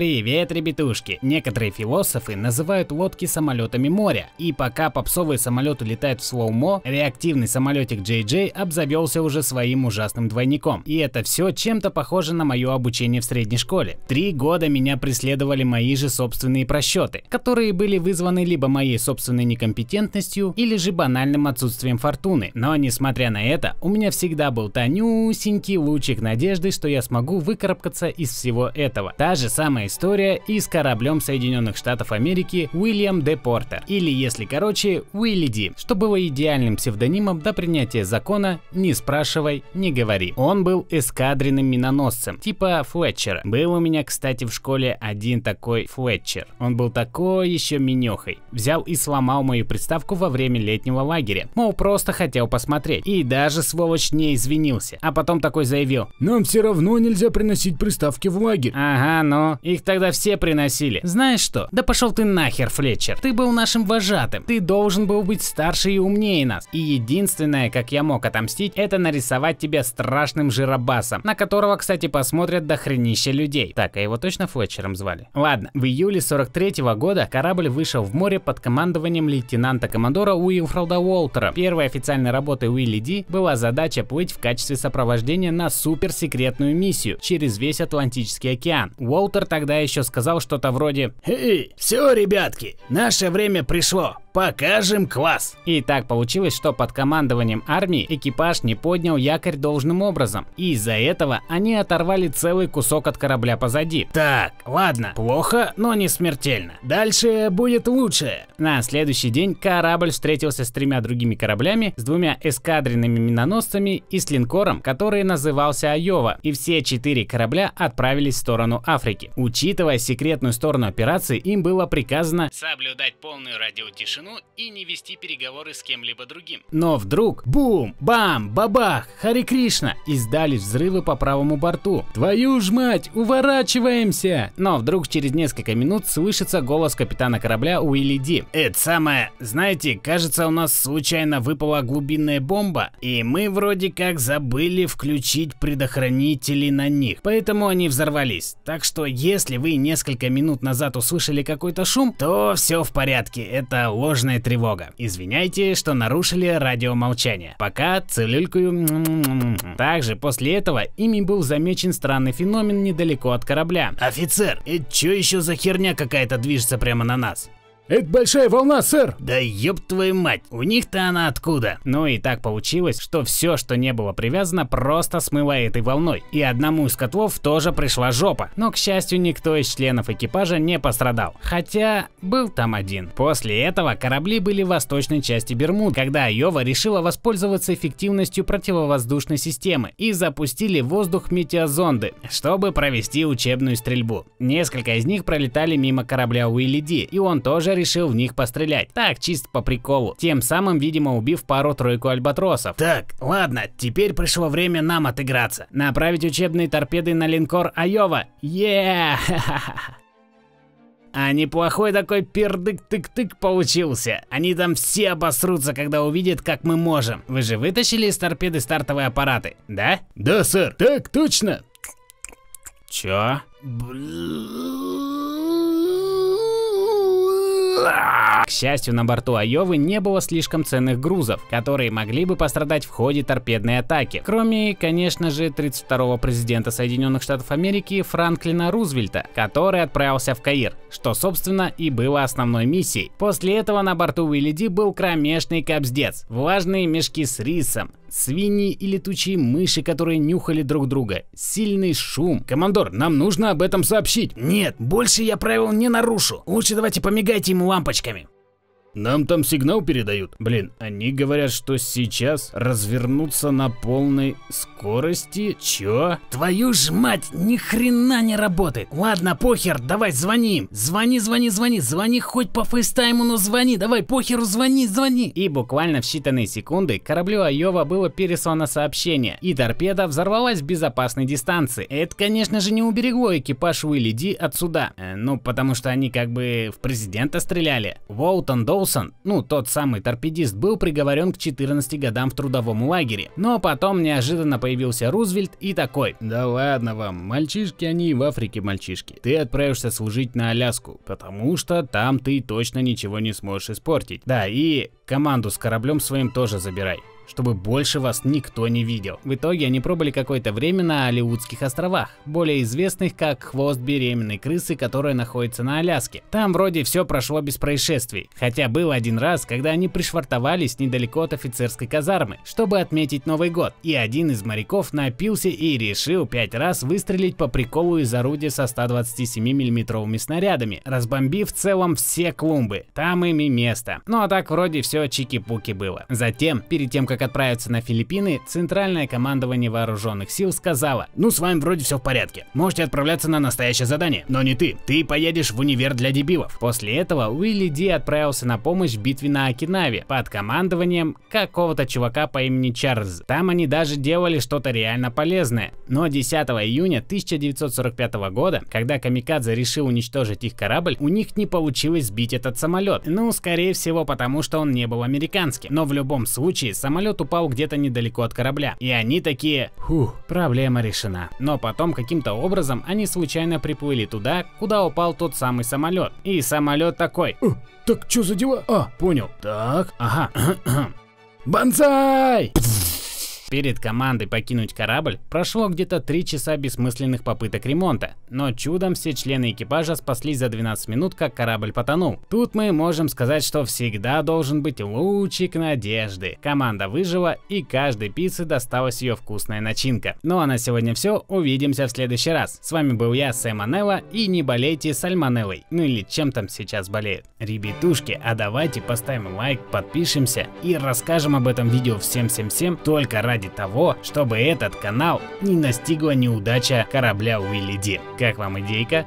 Привет, ребятушки! Некоторые философы называют лодки самолетами моря. И пока попсовые самолеты летают в слоумо, реактивный самолетик JJ обзавелся уже своим ужасным двойником. И это все чем-то похоже на мое обучение в средней школе. Три года меня преследовали мои же собственные просчеты, которые были вызваны либо моей собственной некомпетентностью, или же банальным отсутствием фортуны. Но несмотря на это, у меня всегда был тонюсенький лучик надежды, что я смогу выкарабкаться из всего этого. Та же самая история и с кораблем Соединенных Штатов Америки Уильям Д. Портер, или если короче, Уилли Ди, что было идеальным псевдонимом до принятия закона «Не спрашивай, не говори». Он был эскадренным миноносцем, типа Флетчера. Был у меня, кстати, в школе один такой Флетчер. Он был такой еще минехой. Взял и сломал мою приставку во время летнего лагеря. Мол, просто хотел посмотреть. И даже сволочь не извинился. А потом такой заявил. Нам все равно нельзя приносить приставки в лагерь. Ага, ну, их тогда все приносили. Знаешь что? Да пошел ты нахер, Флетчер. Ты был нашим вожатым. Ты должен был быть старше и умнее нас. И единственное, как я мог отомстить, это нарисовать тебя страшным жиробасом, на которого, кстати, посмотрят до хренища людей. Так, а его точно Флетчером звали? Ладно, в июле 43 -го года корабль вышел в море под командованием лейтенанта-командора Уилфреда Уолтера. Первой официальной работой Уилли Ди была задача плыть в качестве сопровождения на суперсекретную миссию через весь Атлантический океан. Уолтер тогда еще сказал что-то вроде «Эй, все, ребятки, наше время пришло, покажем класс!» И так получилось, что под командованием армии экипаж не поднял якорь должным образом, и из-за этого они оторвали целый кусок от корабля позади. Так, ладно, плохо, но не смертельно. Дальше будет лучше. На следующий день корабль встретился с тремя другими кораблями, с двумя эскадренными миноносцами и с линкором, который назывался Айова, и все четыре корабля отправились в сторону Африки. Учитывая секретную сторону операции, им было приказано соблюдать полную радиотишину и не вести переговоры с кем-либо другим. Но вдруг бум, бам, бабах, Хари Кришна издались взрывы по правому борту. Твою ж мать, уворачиваемся! Но вдруг через несколько минут слышится голос капитана корабля Уилли Ди. Это самое, знаете, кажется у нас случайно выпала глубинная бомба, и мы вроде как забыли включить предохранители на них, поэтому они взорвались. Так что если вы несколько минут назад услышали какой-то шум, то все в порядке, это ложная тревога. Извиняйте, что нарушили радиомолчание. Пока целюлькую. Также после этого ими был замечен странный феномен недалеко от корабля. Офицер, это что еще за херня какая-то движется прямо на нас? Это большая волна, сэр. Да ёб твою мать, у них-то она откуда? Ну и так получилось, что все, что не было привязано, просто смыло этой волной. И одному из котлов тоже пришла жопа. Но, к счастью, никто из членов экипажа не пострадал. Хотя, был там один. После этого корабли были в восточной части Бермуд, когда Айова решила воспользоваться эффективностью противовоздушной системы и запустили в воздух метеозонды, чтобы провести учебную стрельбу. Несколько из них пролетали мимо корабля Уилли Ди, и он тоже решил в них пострелять. Так, чисто по приколу. Тем самым, видимо, убив пару-тройку альбатросов. Так, ладно, теперь пришло время нам отыграться. Направить учебные торпеды на линкор Айова. Еее! А неплохой такой пердык-тык-тык получился. Они там все обосрутся, когда увидят, как мы можем. Вы же вытащили из торпеды стартовые аппараты, да? Да, сэр. Так точно. Чё? К счастью, на борту Айовы не было слишком ценных грузов, которые могли бы пострадать в ходе торпедной атаки. Кроме, конечно же, 32-го президента Соединенных Штатов Америки Франклина Рузвельта, который отправился в Каир, что, собственно, и было основной миссией. После этого на борту Уилли Ди был кромешный капздец, влажные мешки с рисом, свиньи и летучие мыши, которые нюхали друг друга, сильный шум. Командор, нам нужно об этом сообщить. Нет, больше я правил не нарушу. Лучше давайте помигайте ему лампочками. Нам там сигнал передают. Блин, они говорят, что сейчас развернуться на полной скорости. Чё? Твою ж мать, ни хрена не работает. Ладно, похер, давай звоним. Звони, звони, звони, звони хоть по фейстайму, но звони, давай похеру, звони, звони. И буквально в считанные секунды кораблю Айова было переслано сообщение, и торпеда взорвалась в безопасной дистанции. Это, конечно же, не уберегло экипаж Уилли Ди от суда. Э, ну, потому что они как бы в президента стреляли. Волтон Дол Коулсон, ну тот самый торпедист, был приговорен к 14 годам в трудовом лагере. Но потом неожиданно появился Рузвельт и такой. Да ладно вам, мальчишки они в Африке мальчишки. Ты отправишься служить на Аляску, потому что там ты точно ничего не сможешь испортить. Да, и команду с кораблем своим тоже забирай чтобы больше вас никто не видел. В итоге они пробыли какое-то время на Алиутских островах, более известных как хвост беременной крысы, которая находится на Аляске. Там вроде все прошло без происшествий, хотя был один раз, когда они пришвартовались недалеко от офицерской казармы, чтобы отметить Новый год, и один из моряков напился и решил пять раз выстрелить по приколу из орудия со 127 миллиметровыми снарядами, разбомбив в целом все клумбы. Там им и место. Ну а так вроде все чики-пуки было. Затем, перед тем как как отправиться на Филиппины, Центральное командование вооруженных сил сказало, ну с вами вроде все в порядке, можете отправляться на настоящее задание, но не ты, ты поедешь в универ для дебилов. После этого Уилли Ди отправился на помощь в битве на Окинаве под командованием какого-то чувака по имени Чарльз. Там они даже делали что-то реально полезное. Но 10 июня 1945 года, когда Камикадзе решил уничтожить их корабль, у них не получилось сбить этот самолет. Ну, скорее всего, потому что он не был американским. Но в любом случае, самолет самолет упал где-то недалеко от корабля. И они такие, фух, проблема решена. Но потом каким-то образом они случайно приплыли туда, куда упал тот самый самолет. И самолет такой. О, так что за дела? А, понял. Так, ага. Бонсай! Перед командой покинуть корабль прошло где-то 3 часа бессмысленных попыток ремонта, но чудом все члены экипажа спаслись за 12 минут, как корабль потонул. Тут мы можем сказать, что всегда должен быть лучик надежды. Команда выжила и каждой пицце досталась ее вкусная начинка. Ну а на сегодня все, увидимся в следующий раз. С вами был я, Сэм Анелла, и не болейте сальмонеллой, ну или чем там сейчас болеют. Ребятушки, а давайте поставим лайк, подпишемся и расскажем об этом видео всем-всем-всем только ради ради того, чтобы этот канал не настигла неудача корабля Уилли Ди. Как вам идейка?